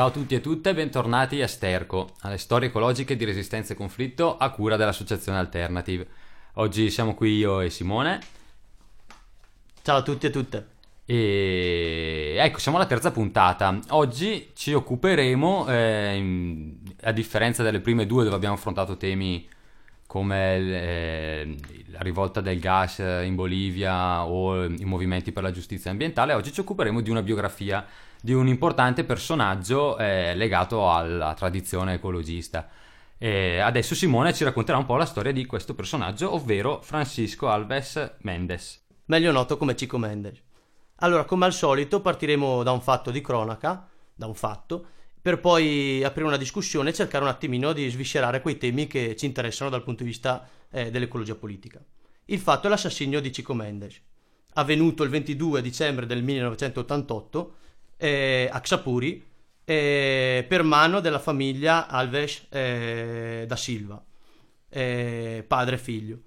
Ciao a tutti e tutte bentornati a Sterco, alle storie ecologiche di resistenza e conflitto a cura dell'Associazione Alternative. Oggi siamo qui io e Simone Ciao a tutti e tutte. e ecco, siamo alla terza puntata. Oggi ci occuperemo, eh, a differenza delle prime due dove abbiamo affrontato temi come eh, la rivolta del gas in Bolivia o i movimenti per la giustizia ambientale, oggi ci occuperemo di una biografia di un importante personaggio eh, legato alla tradizione ecologista. E adesso Simone ci racconterà un po' la storia di questo personaggio, ovvero Francisco Alves Mendes. Meglio noto come Chico Mendes. Allora, come al solito, partiremo da un fatto di cronaca, da un fatto, per poi aprire una discussione e cercare un attimino di sviscerare quei temi che ci interessano dal punto di vista eh, dell'ecologia politica. Il fatto è l'assassinio di Chico Mendes, avvenuto il 22 dicembre del 1988 eh, a Xapuri eh, per mano della famiglia Alves eh, da Silva, padre e figlio.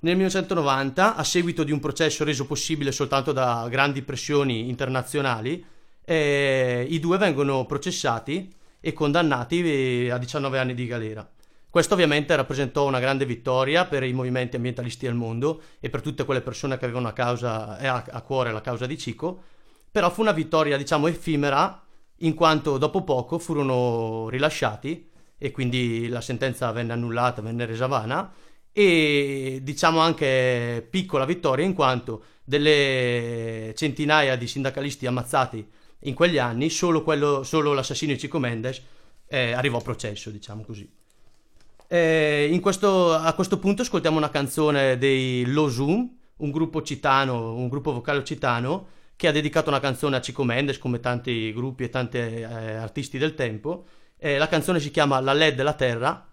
Nel 1990, a seguito di un processo reso possibile soltanto da grandi pressioni internazionali, i due vengono processati e condannati a 19 anni di galera. Questo ovviamente rappresentò una grande vittoria per i movimenti ambientalisti al mondo e per tutte quelle persone che avevano a, causa, a, a cuore la causa di Cico, però fu una vittoria diciamo effimera in quanto dopo poco furono rilasciati e quindi la sentenza venne annullata, venne resa vana e diciamo anche piccola vittoria in quanto delle centinaia di sindacalisti ammazzati in quegli anni solo, quello, solo l'assassino Cico Mendes eh, arrivò a processo diciamo così. Eh, questo- a questo punto ascoltiamo una canzone dei Losum un gruppo citano un gruppo vocale occitano che ha dedicato una canzone a Cico Mendes come tanti gruppi e tanti eh, artisti del tempo Eh, la canzone si chiama La LED della Terra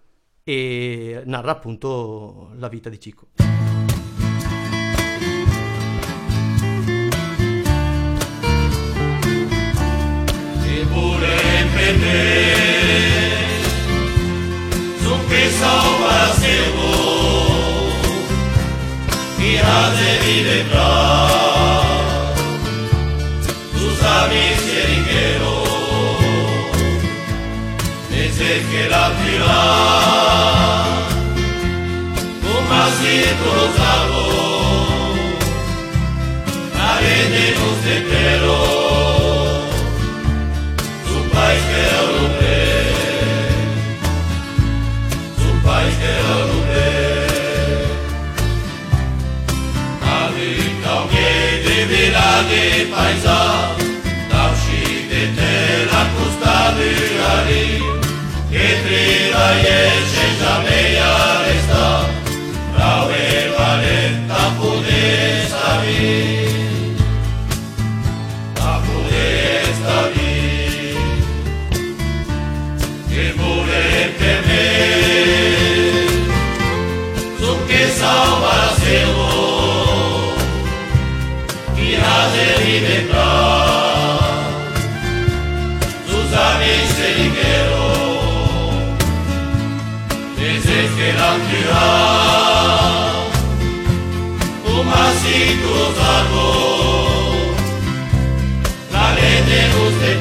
e narra appunto la vita di Cico. queda virá. Tomasito Zalo, Arene nos detero, su país que é o lugar, su país que é o lugar. Ali alguém deverá de paisagem. Daje księża myja tu más la ley de luz de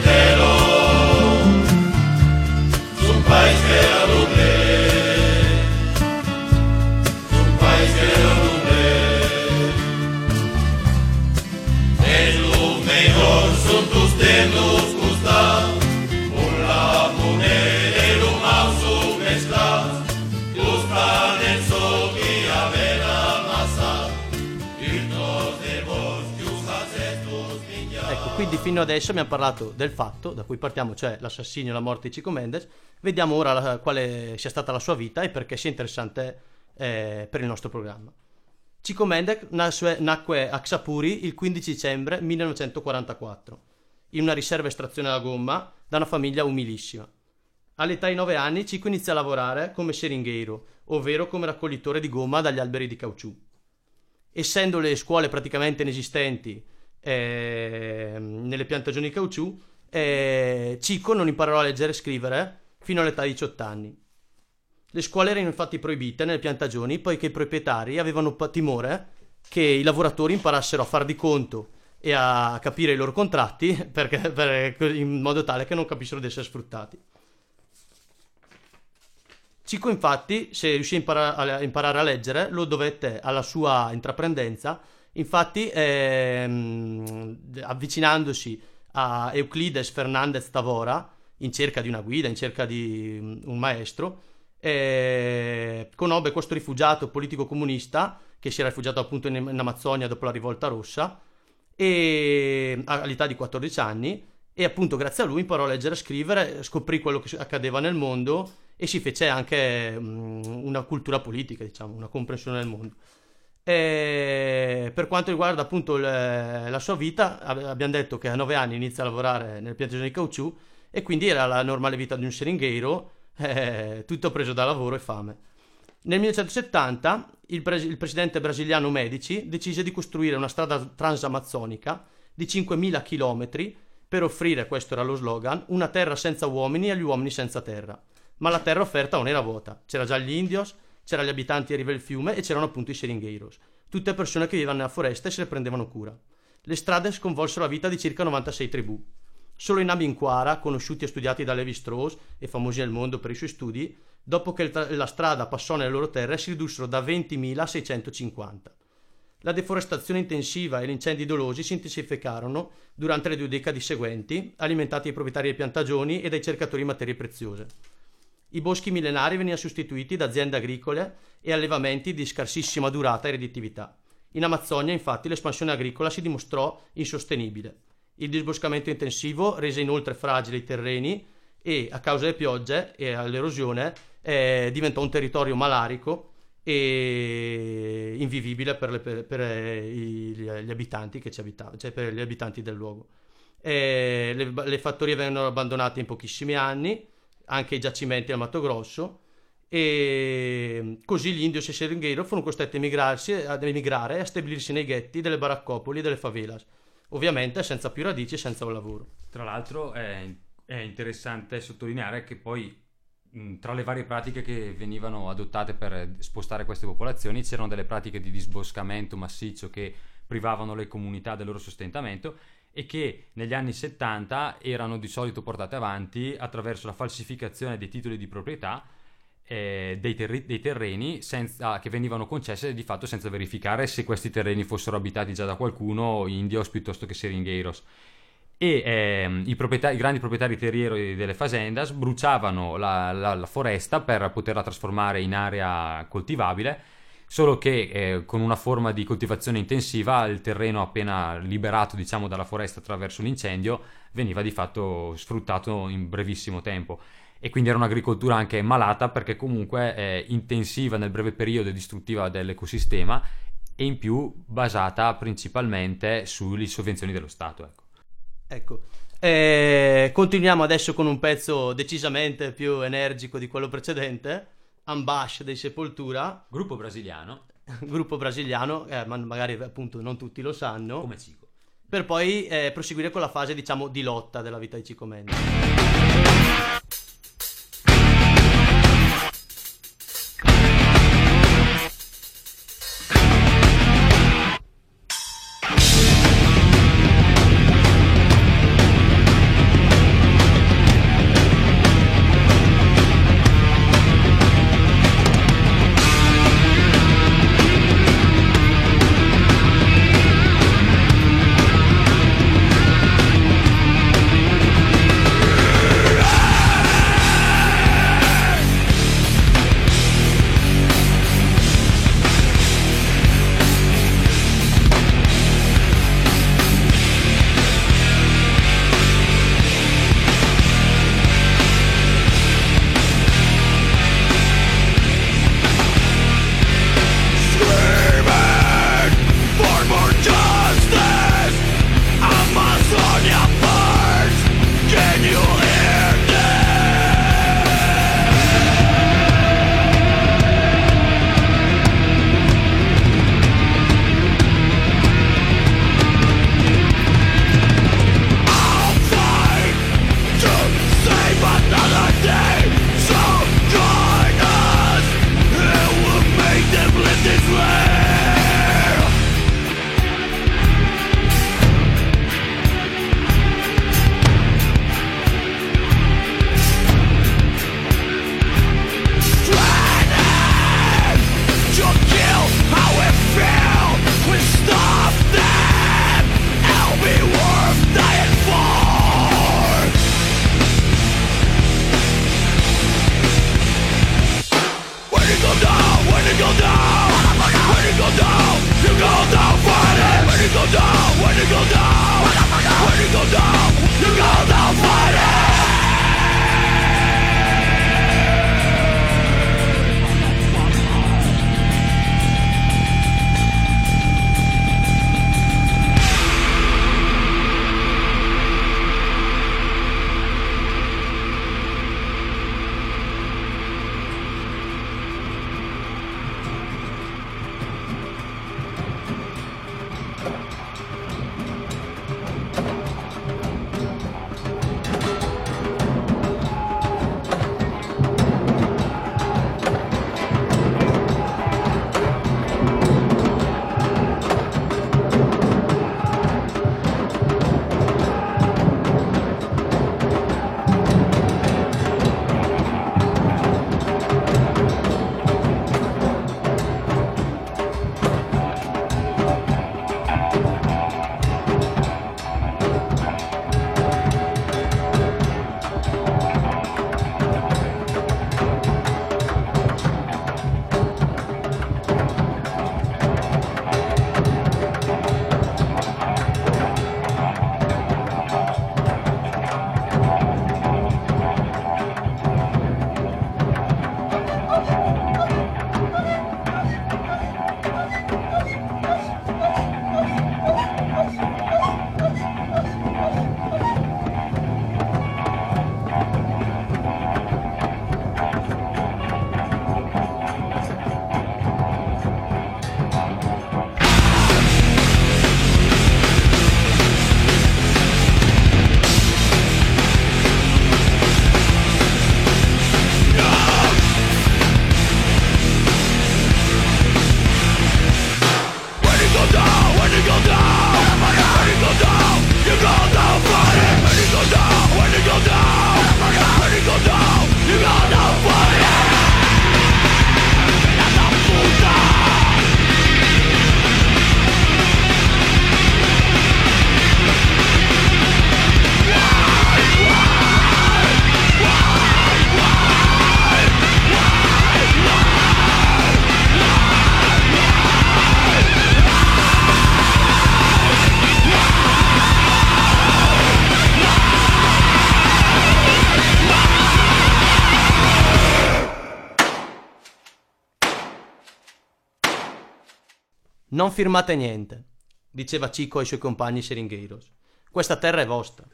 adesso abbiamo parlato del fatto da cui partiamo, cioè l'assassinio e la morte di Chico Mendes. Vediamo ora la- quale sia stata la sua vita e perché sia interessante eh, per il nostro programma. Chico Mendes nacque, nacque a Xapuri il 15 dicembre 1944 in una riserva estrazione alla gomma da una famiglia umilissima. All'età di 9 anni Chico inizia a lavorare come seringheiro, ovvero come raccoglitore di gomma dagli alberi di caucciù. Essendo le scuole praticamente inesistenti eh, nelle piantagioni caucciù, eh, Chico non imparò a leggere e scrivere fino all'età di 18 anni. Le scuole erano infatti proibite nelle piantagioni poiché i proprietari avevano timore che i lavoratori imparassero a far di conto e a capire i loro contratti perché- per- in modo tale che non capissero di essere sfruttati. Cico infatti, se riuscì a, imparare a leggere, lo dovette alla sua intraprendenza, infatti ehm, avvicinandosi a Euclides Fernandez Tavora, in cerca di una guida, in cerca di mm, un maestro, eh, conobbe questo rifugiato politico comunista che si era rifugiato appunto in, in Amazzonia dopo la rivolta rossa e all'età di 14 anni e appunto grazie a lui imparò a leggere e scrivere, scoprì quello che accadeva nel mondo e si fece anche mm, una cultura politica, diciamo, una comprensione del mondo. E per quanto riguarda appunto le- la sua vita, ab- abbiamo detto che a 9 anni inizia a lavorare nel piantagione di caucciù e quindi era la normale vita di un seringheiro, eh, tutto preso da lavoro e fame. Nel 1970 il, pres- il presidente brasiliano Medici decise di costruire una strada transamazzonica di 5.000 km per offrire, questo era lo slogan, una terra senza uomini agli uomini senza terra. Ma la terra offerta non era vuota, c'era già gli indios, c'erano gli abitanti a riva del fiume e c'erano appunto i seringheiros, tutte persone che vivevano nella foresta e se ne prendevano cura. Le strade sconvolsero la vita di circa 96 tribù. Solo i Nambinquara, conosciuti e studiati da Levi Strauss e famosi nel mondo per i suoi studi, dopo che la strada passò nelle loro terre si ridussero da 20.000 a 650. La deforestazione intensiva e gli incendi dolosi si intensificarono durante le due decadi seguenti, alimentati dai proprietari delle piantagioni e dai cercatori di materie preziose. I boschi millenari venivano sostituiti da aziende agricole e allevamenti di scarsissima durata e redditività. In Amazzonia, infatti, l'espansione agricola si dimostrò insostenibile. Il disboscamento intensivo rese inoltre fragili i terreni e, a causa delle piogge e all'erosione, eh, diventò un territorio malarico e invivibile per, le- per- per, eh, i- gli abitanti che ci abitavano, cioè per gli abitanti del luogo. Eh, le, le fattorie vennero abbandonate in pochissimi anni, anche i giacimenti al Mato Grosso, e così gli indios e i seringheiro furono costretti ad emigrare e a stabilirsi nei ghetti delle baraccopoli e delle favelas, ovviamente senza più radici e senza un lavoro. Tra l'altro è, è interessante sottolineare che poi tra le varie pratiche che venivano adottate per spostare queste popolazioni c'erano delle pratiche di disboscamento massiccio che privavano le comunità del loro sostentamento e che negli anni 70 erano di solito portate avanti attraverso la falsificazione dei titoli di proprietà eh, dei, terri- dei terreni senza- che venivano concesse di fatto senza verificare se questi terreni fossero abitati già da qualcuno, indios piuttosto che seringheiros. E ehm, i, proprietari- i grandi proprietari terrieri delle fazendas bruciavano la, la- la foresta per poterla trasformare in area coltivabile, solo che eh, con una forma di coltivazione intensiva il terreno appena liberato diciamo dalla foresta attraverso l'incendio veniva di fatto sfruttato in brevissimo tempo e quindi era un'agricoltura anche malata perché comunque è intensiva nel breve periodo e distruttiva dell'ecosistema e in più basata principalmente sulle sovvenzioni dello Stato. Ecco. Ecco, Eh, continuiamo adesso con un pezzo decisamente più energico di quello precedente, Ambash dei Sepoltura, Gruppo brasiliano gruppo brasiliano, eh, ma magari appunto non tutti lo sanno, come Cico. per poi eh, proseguire con la fase diciamo di lotta della vita di Chico Mendes. Non firmate niente, diceva Cico ai suoi compagni seringheiros. Questa terra è vostra.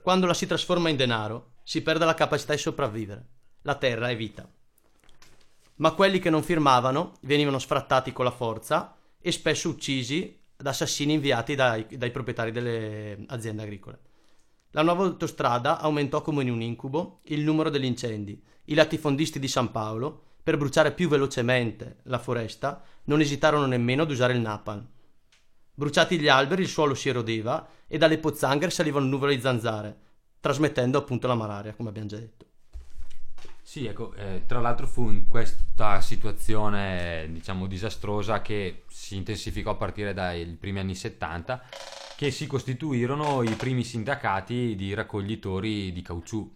Quando la si trasforma in denaro, si perde la capacità di sopravvivere. La terra è vita. Ma quelli che non firmavano venivano sfrattati con la forza e spesso uccisi da assassini inviati dai, dai proprietari delle aziende agricole. La nuova autostrada aumentò come in un incubo il numero degli incendi. I latifondisti di San Paolo, per bruciare più velocemente la foresta, non esitarono nemmeno ad usare il napalm. Bruciati gli alberi, il suolo si erodeva e dalle pozzanghere salivano nuvole di zanzare, trasmettendo appunto la malaria, come abbiamo già detto. Sì, ecco, eh, tra l'altro fu in questa situazione, diciamo, disastrosa che si intensificò a partire dai primi anni 70 che si costituirono i primi sindacati di raccoglitori di caucciù,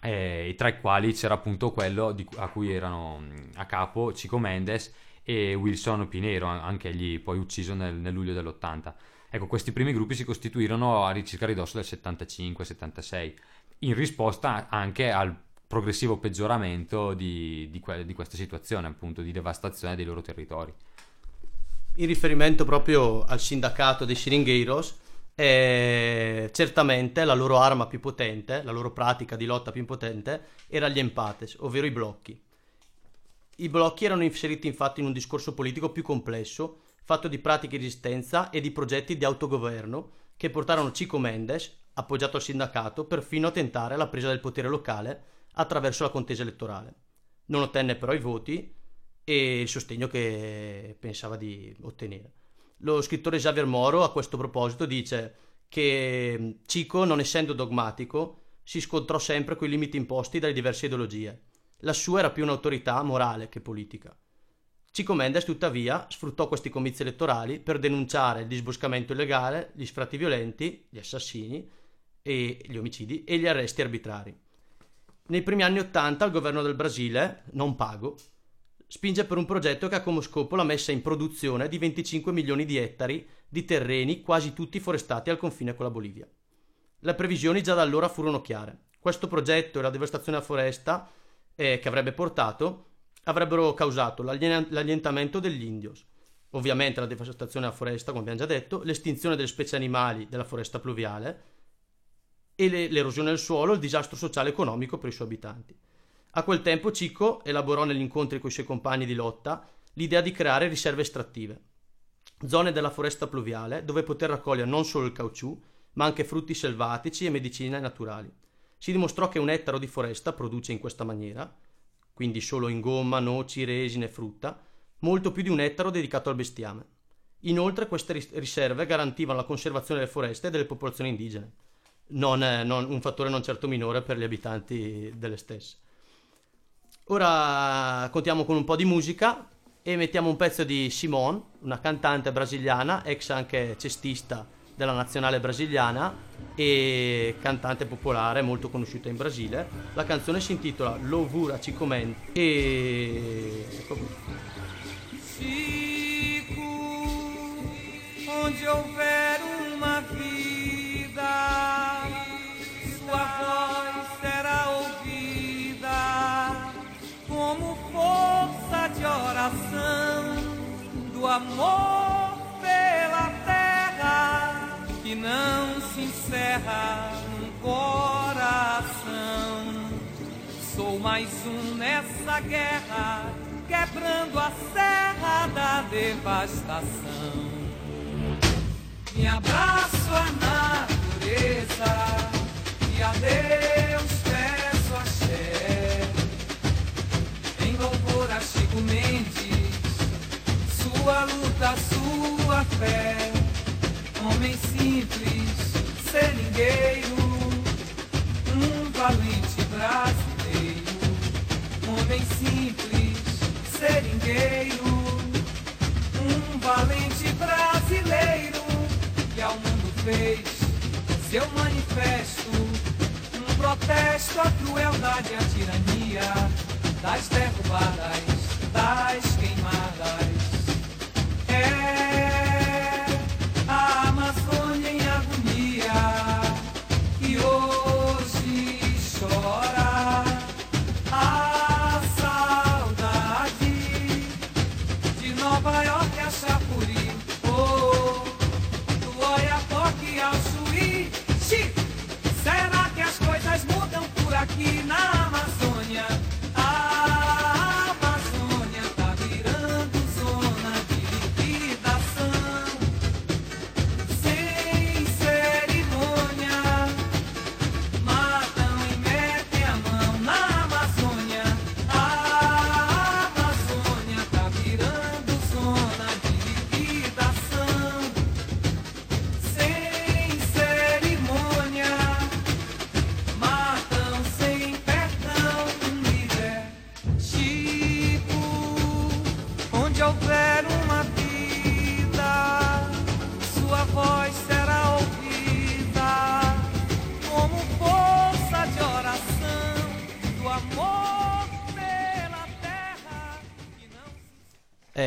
eh, tra i quali c'era appunto quello di, a cui erano a capo Chico Mendes e Wilson Pinero, anche egli poi ucciso nel, nel luglio dell'80. Ecco, questi primi gruppi si costituirono a circa ridosso del 75-76, in risposta anche al progressivo peggioramento di, di, que- di, questa situazione, appunto, di devastazione dei loro territori. In riferimento proprio al sindacato dei Siringheiros, eh, certamente la loro arma più potente, la loro pratica di lotta più potente, era gli empates, ovvero i blocchi. I blocchi erano inseriti infatti in un discorso politico più complesso, fatto di pratiche di resistenza e di progetti di autogoverno che portarono Chico Mendes, appoggiato al sindacato, perfino a tentare la presa del potere locale attraverso la contesa elettorale. Non ottenne però i voti e il sostegno che pensava di ottenere. Lo scrittore Xavier Moro a questo proposito dice che Chico, non essendo dogmatico, si scontrò sempre con i limiti imposti dalle diverse ideologie la sua era più un'autorità morale che politica. Cico Mendes, tuttavia, sfruttò questi comizi elettorali per denunciare il disboscamento illegale, gli sfratti violenti, gli assassini e gli omicidi e gli arresti arbitrari. Nei primi anni Ottanta il governo del Brasile, non pago, spinge per un progetto che ha come scopo la messa in produzione di 25 milioni di ettari di terreni quasi tutti forestati al confine con la Bolivia. Le previsioni già da allora furono chiare. Questo progetto e la devastazione della foresta eh, che avrebbe portato avrebbero causato l'allientamento degli indios, ovviamente la devastazione della foresta, come abbiamo già detto, l'estinzione delle specie animali della foresta pluviale e le, l'erosione del suolo il disastro sociale e economico per i suoi abitanti. A quel tempo Cico elaborò negli incontri con i suoi compagni di lotta l'idea di creare riserve estrattive, zone della foresta pluviale dove poter raccogliere non solo il caucciù, ma anche frutti selvatici e medicine naturali si dimostrò che un ettaro di foresta produce in questa maniera, quindi solo in gomma, noci, resine e frutta, molto più di un ettaro dedicato al bestiame. Inoltre queste riserve garantivano la conservazione delle foreste e delle popolazioni indigene, non, non, un fattore non certo minore per gli abitanti delle stesse. Ora contiamo con un po' di musica e mettiamo un pezzo di Simone, una cantante brasiliana, ex anche cestista della nazionale brasiliana e cantante popolare molto conosciuta in Brasile. La canzone si intitola Lovura ci commenti e ecco qui. Onde se encerra num coração. Sou mais um nessa guerra, quebrando a serra da devastação. Me abraço à natureza e a Deus peço axé. Em louvor a Chico Mendes, sua luta, sua fé homem simples, seringueiro, um valente brasileiro. Homem simples, seringueiro, um valente brasileiro que ao mundo fez seu manifesto, um protesto à crueldade e à tirania das derrubadas, das queimadas.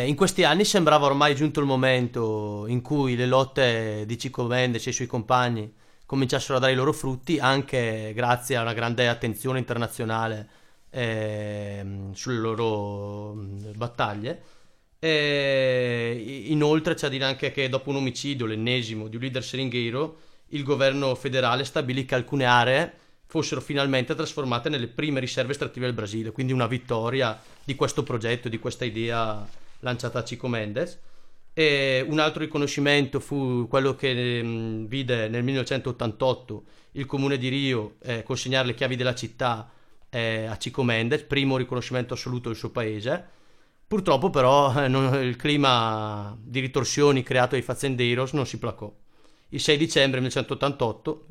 In questi anni sembrava ormai giunto il momento in cui le lotte di Cico Mendes e i suoi compagni cominciassero a dare i loro frutti anche grazie a una grande attenzione internazionale eh, sulle loro battaglie. E inoltre c'è da dire anche che dopo un omicidio, l'ennesimo, di un leader seringheiro, il governo federale stabilì che alcune aree fossero finalmente trasformate nelle prime riserve estrattive del Brasile, quindi una vittoria di questo progetto, di questa idea lanciata a Chico Mendes. E un altro riconoscimento fu quello che mh, vide nel 1988 il comune di Rio eh, consegnare le chiavi della città eh, a Chico Mendes, primo riconoscimento assoluto del suo paese. Purtroppo però eh, non, il clima di ritorsioni creato dai fazzendeiros non si placò. Il 6 dicembre 1988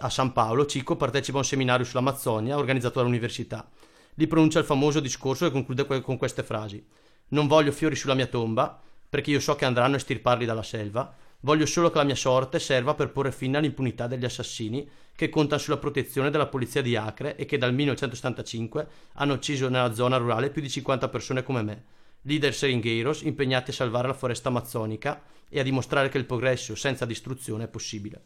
a San Paolo Cico partecipa a un seminario sull'Amazzonia organizzato dall'università. Lì pronuncia il famoso discorso che conclude con queste frasi. Non voglio fiori sulla mia tomba, perché io so che andranno a estirparli dalla selva. Voglio solo che la mia sorte serva per porre fine all'impunità degli assassini che contano sulla protezione della polizia di Acre e che dal 1975 hanno ucciso nella zona rurale più di 50 persone come me. Leader seringheiros impegnati a salvare la foresta amazzonica e a dimostrare che il progresso senza distruzione è possibile.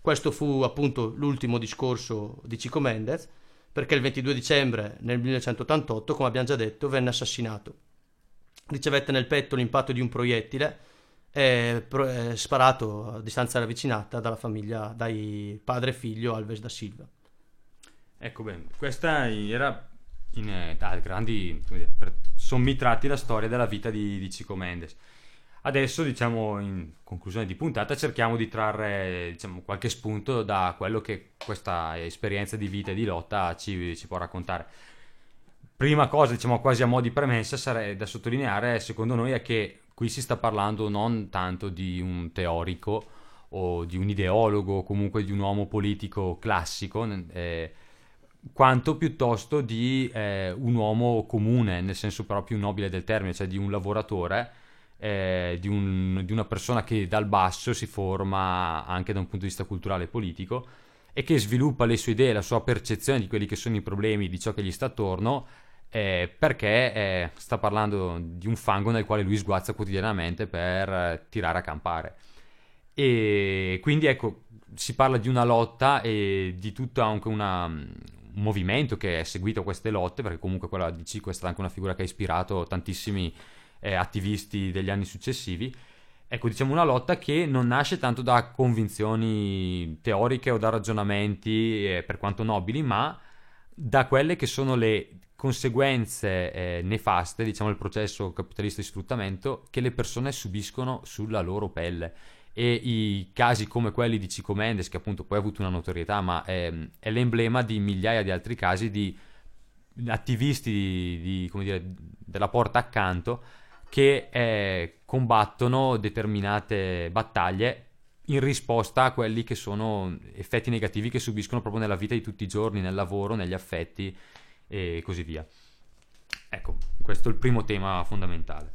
Questo fu appunto l'ultimo discorso di Cico Mendez, perché il 22 dicembre nel 1988, come abbiamo già detto, venne assassinato ricevette nel petto l'impatto di un proiettile eh, pro, eh, sparato a distanza ravvicinata dalla famiglia, dai padre e figlio Alves da Silva. Ecco bene, questa era in eh, dai, grandi, dire, per sommi tratti la storia della vita di, di Cico Mendes. Adesso, diciamo, in conclusione di puntata, cerchiamo di trarre diciamo, qualche spunto da quello che questa esperienza di vita e di lotta ci, ci può raccontare prima cosa, diciamo quasi a mo' di premessa, sarei da sottolineare, secondo noi, è che qui si sta parlando non tanto di un teorico o di un ideologo o comunque di un uomo politico classico, eh, quanto piuttosto di eh, un uomo comune, nel senso proprio nobile del termine, cioè di un lavoratore, eh, di, un, di una persona che dal basso si forma anche da un punto di vista culturale e politico e che sviluppa le sue idee, la sua percezione di quelli che sono i problemi, di ciò che gli sta attorno eh, perché eh, sta parlando di un fango nel quale lui sguazza quotidianamente per eh, tirare a campare. E quindi ecco, si parla di una lotta e di tutto anche una, un movimento che è seguito a queste lotte, perché comunque quella di Cico è stata anche una figura che ha ispirato tantissimi eh, attivisti degli anni successivi. Ecco, diciamo una lotta che non nasce tanto da convinzioni teoriche o da ragionamenti, eh, per quanto nobili, ma da quelle che sono le conseguenze eh, nefaste, diciamo, del processo capitalista di sfruttamento che le persone subiscono sulla loro pelle. E i casi come quelli di Cico Mendes, che appunto poi ha avuto una notorietà, ma è, è l'emblema di migliaia di altri casi di attivisti di, di, dire, della porta accanto che eh, combattono determinate battaglie in risposta a quelli che sono effetti negativi che subiscono proprio nella vita di tutti i giorni, nel lavoro, negli affetti e così via. Ecco, questo è il primo tema fondamentale.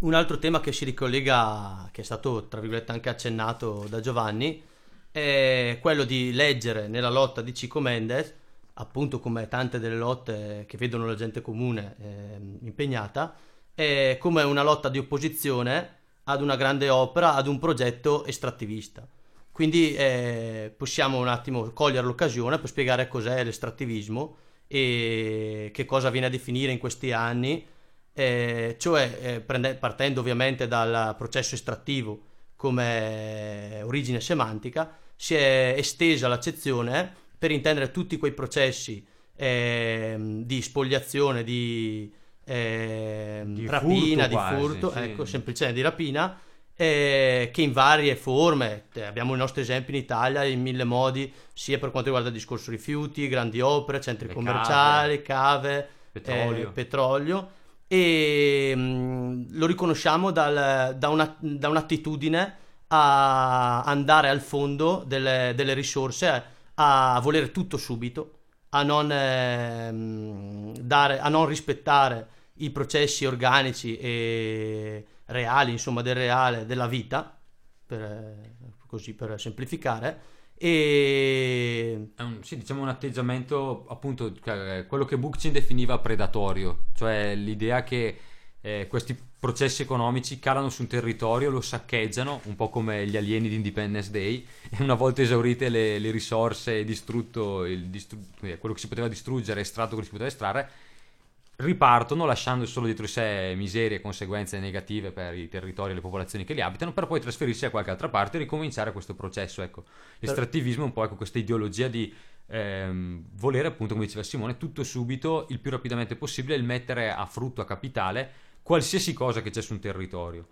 Un altro tema che si ricollega, che è stato tra virgolette anche accennato da Giovanni, è quello di leggere nella lotta di Cico Mendes, appunto come tante delle lotte che vedono la gente comune eh, impegnata, è come una lotta di opposizione ad una grande opera, ad un progetto estrattivista. Quindi eh, possiamo un attimo cogliere l'occasione per spiegare cos'è l'estrattivismo e che cosa viene a definire in questi anni, eh, cioè eh, prende, partendo ovviamente dal processo estrattivo come origine semantica, si è estesa l'accezione per intendere tutti quei processi eh, di spoliazione, di, ehm, di rapina, furto di furto, sì. ecco, semplicemente di rapina, eh, che in varie forme, eh, abbiamo i nostri esempi in Italia in mille modi, sia per quanto riguarda il discorso rifiuti, grandi opere, centri Le commerciali, cave, petrolio. Eh, petrolio. e mh, mm, lo riconosciamo dal, da, una, da, un'attitudine a andare al fondo delle, delle risorse, a, a volere tutto subito, a non, eh, dare, a non rispettare i processi organici e reali, insomma del reale, della vita, per, così per semplificare. E... È sì, diciamo un atteggiamento appunto quello che Bookchin definiva predatorio, cioè l'idea che eh, questi processi economici calano su un territorio, lo saccheggiano, un po' come gli alieni di Independence Day, e una volta esaurite le, le risorse e distrutto il, distru- eh, quello che si poteva distruggere, estratto quello che si poteva estrarre, ripartono lasciando solo dietro di sé miserie e conseguenze negative per i territori e le popolazioni che li abitano, per poi trasferirsi a qualche altra parte e ricominciare questo processo. Ecco. L'estrattivismo è un po' ecco, questa ideologia di ehm, volere, appunto, come diceva Simone, tutto subito, il più rapidamente possibile, il mettere a frutto, a capitale, qualsiasi cosa che c'è su un territorio.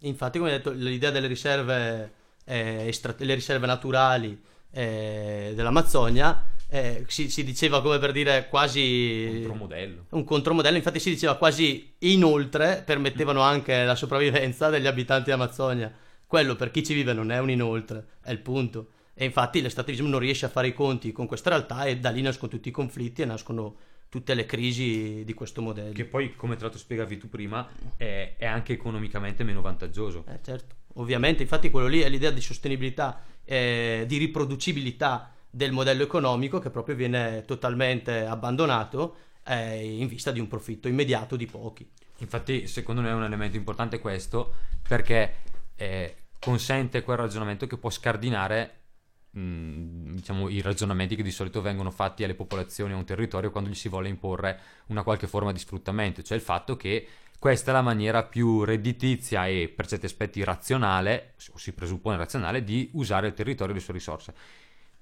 Infatti, come detto, l'idea delle riserve, eh, estra- le riserve naturali eh, dell'Amazzonia eh, si, si diceva come per dire quasi Contromodello. un contromodello, infatti si diceva quasi inoltre permettevano anche la sopravvivenza degli abitanti dell'Amazzonia. Quello per chi ci vive non è un inoltre, è il punto. E infatti l'estativismo non riesce a fare i conti con questa realtà e da lì nascono tutti i conflitti e nascono tutte le crisi di questo modello. Che poi, come tra l'altro spiegavi tu prima, è, è anche economicamente meno vantaggioso. Eh, certo, ovviamente, infatti quello lì è l'idea di sostenibilità, eh, di riproducibilità del modello economico che proprio viene totalmente abbandonato eh, in vista di un profitto immediato di pochi. Infatti, secondo me è un elemento importante questo, perché eh, consente quel ragionamento che può scardinare mh, diciamo, i ragionamenti che di solito vengono fatti alle popolazioni a un territorio quando gli si vuole imporre una qualche forma di sfruttamento, cioè il fatto che questa è la maniera più redditizia e per certi aspetti razionale, o si presuppone razionale, di usare il territorio e le sue risorse.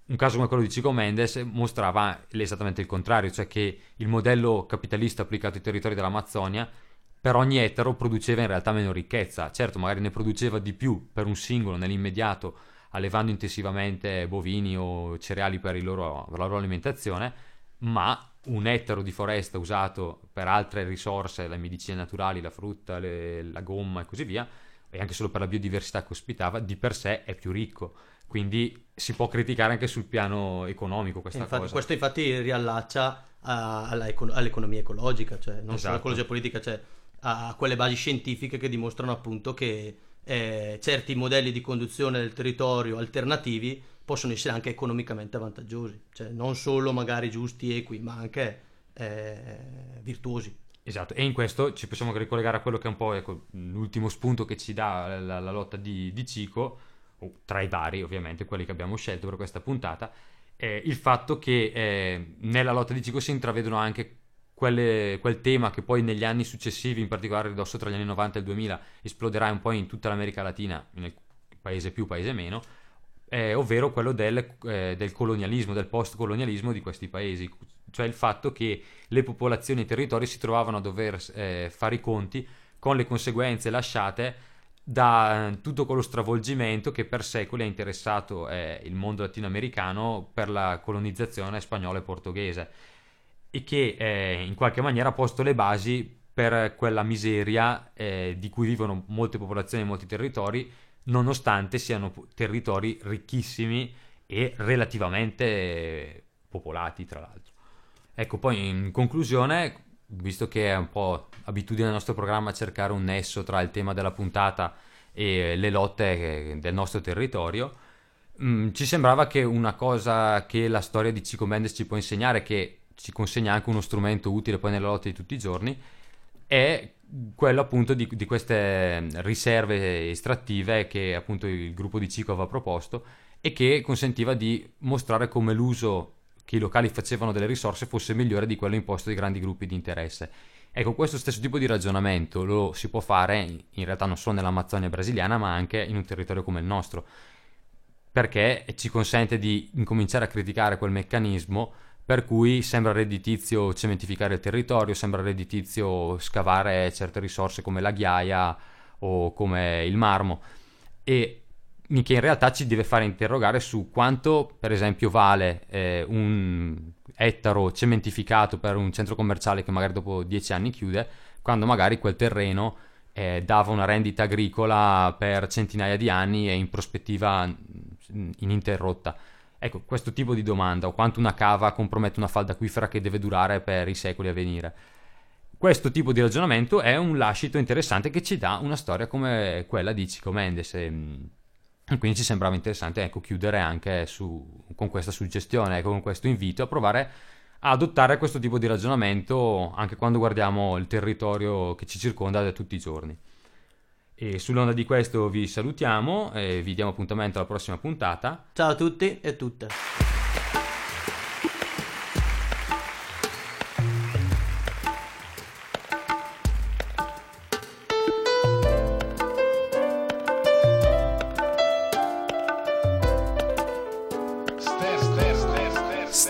Un caso come quello di Chico Mendes mostrava esattamente il contrario, cioè che il modello capitalista applicato ai territori dell'Amazzonia per ogni ettaro produceva in realtà meno ricchezza. Certo, magari ne produceva di più per un singolo nell'immediato, allevando intensivamente bovini o cereali per, loro, per la loro alimentazione, ma un ettaro di foresta usato per altre risorse, le medicine naturali, la frutta, le, la gomma e così via, e anche solo per la biodiversità che ospitava, di per sé è più ricco. Quindi si può criticare anche sul piano economico questa Infatti, cosa. questo infatti riallaccia a- alla eco- all'economia ecologica, cioè non solo Esatto. all'ecologia politica, cioè a quelle basi scientifiche che dimostrano appunto che eh, certi modelli di conduzione del territorio alternativi possono essere anche economicamente vantaggiosi, cioè non solo magari giusti, equi, ma anche eh, virtuosi. Esatto, e in questo ci possiamo ricollegare a quello che è un po' ecco, l'ultimo spunto che ci dà la, la lotta di, di Cico, tra i vari ovviamente, quelli che abbiamo scelto per questa puntata, è il fatto che eh, nella lotta di Cico si intravedono anche quelle- quel tema che poi negli anni successivi, in particolare ridosso tra gli anni 90 e il 2000, esploderà un po' in tutta l'America Latina, nel paese più, paese meno, eh, ovvero quello del, eh, del colonialismo, del post-colonialismo di questi paesi, cioè il fatto che le popolazioni e i territori si trovavano a dover eh, fare i conti con le conseguenze lasciate da eh, tutto quello stravolgimento che per secoli ha interessato eh, il mondo latinoamericano per la colonizzazione spagnola e portoghese e che eh, in qualche maniera ha posto le basi per quella miseria eh, di cui vivono molte popolazioni in molti territori, nonostante siano territori ricchissimi e relativamente popolati, tra l'altro. Ecco, poi in conclusione, visto che è un po' abitudine del nostro programma cercare un nesso tra il tema della puntata e le lotte eh, del nostro territorio, Mm, ci sembrava che una cosa che la storia di Chico Mendes ci può insegnare, che ci consegna anche uno strumento utile poi nella lotta di tutti i giorni, è quello appunto di, di queste riserve estrattive che appunto il gruppo di Cico aveva proposto e che consentiva di mostrare come l'uso che i locali facevano delle risorse fosse migliore di quello imposto dai grandi gruppi di interesse. Ecco, questo stesso tipo di ragionamento lo si può fare in realtà non solo nell'Amazzonia brasiliana, ma anche in un territorio come il nostro perché ci consente di incominciare a criticare quel meccanismo per cui sembra redditizio cementificare il territorio, sembra redditizio scavare certe risorse come la ghiaia o come il marmo e che in realtà ci deve fare interrogare su quanto per esempio vale eh, un ettaro cementificato per un centro commerciale che magari dopo dieci anni chiude quando magari quel terreno eh, dava una rendita agricola per centinaia di anni e in prospettiva mh, ininterrotta. Ecco, questo tipo di domanda, o quanto una cava compromette una falda acquifera che deve durare per i secoli a venire. Questo tipo di ragionamento è un lascito interessante che ci dà una storia come quella di Chico Mendes. E quindi ci sembrava interessante ecco, chiudere anche su- con questa suggestione, ecco, con questo invito a provare adottare questo tipo di ragionamento anche quando guardiamo il territorio che ci circonda da tutti i giorni. E sull'onda di questo vi salutiamo e vi diamo appuntamento alla prossima puntata. Ciao a tutti e tutte.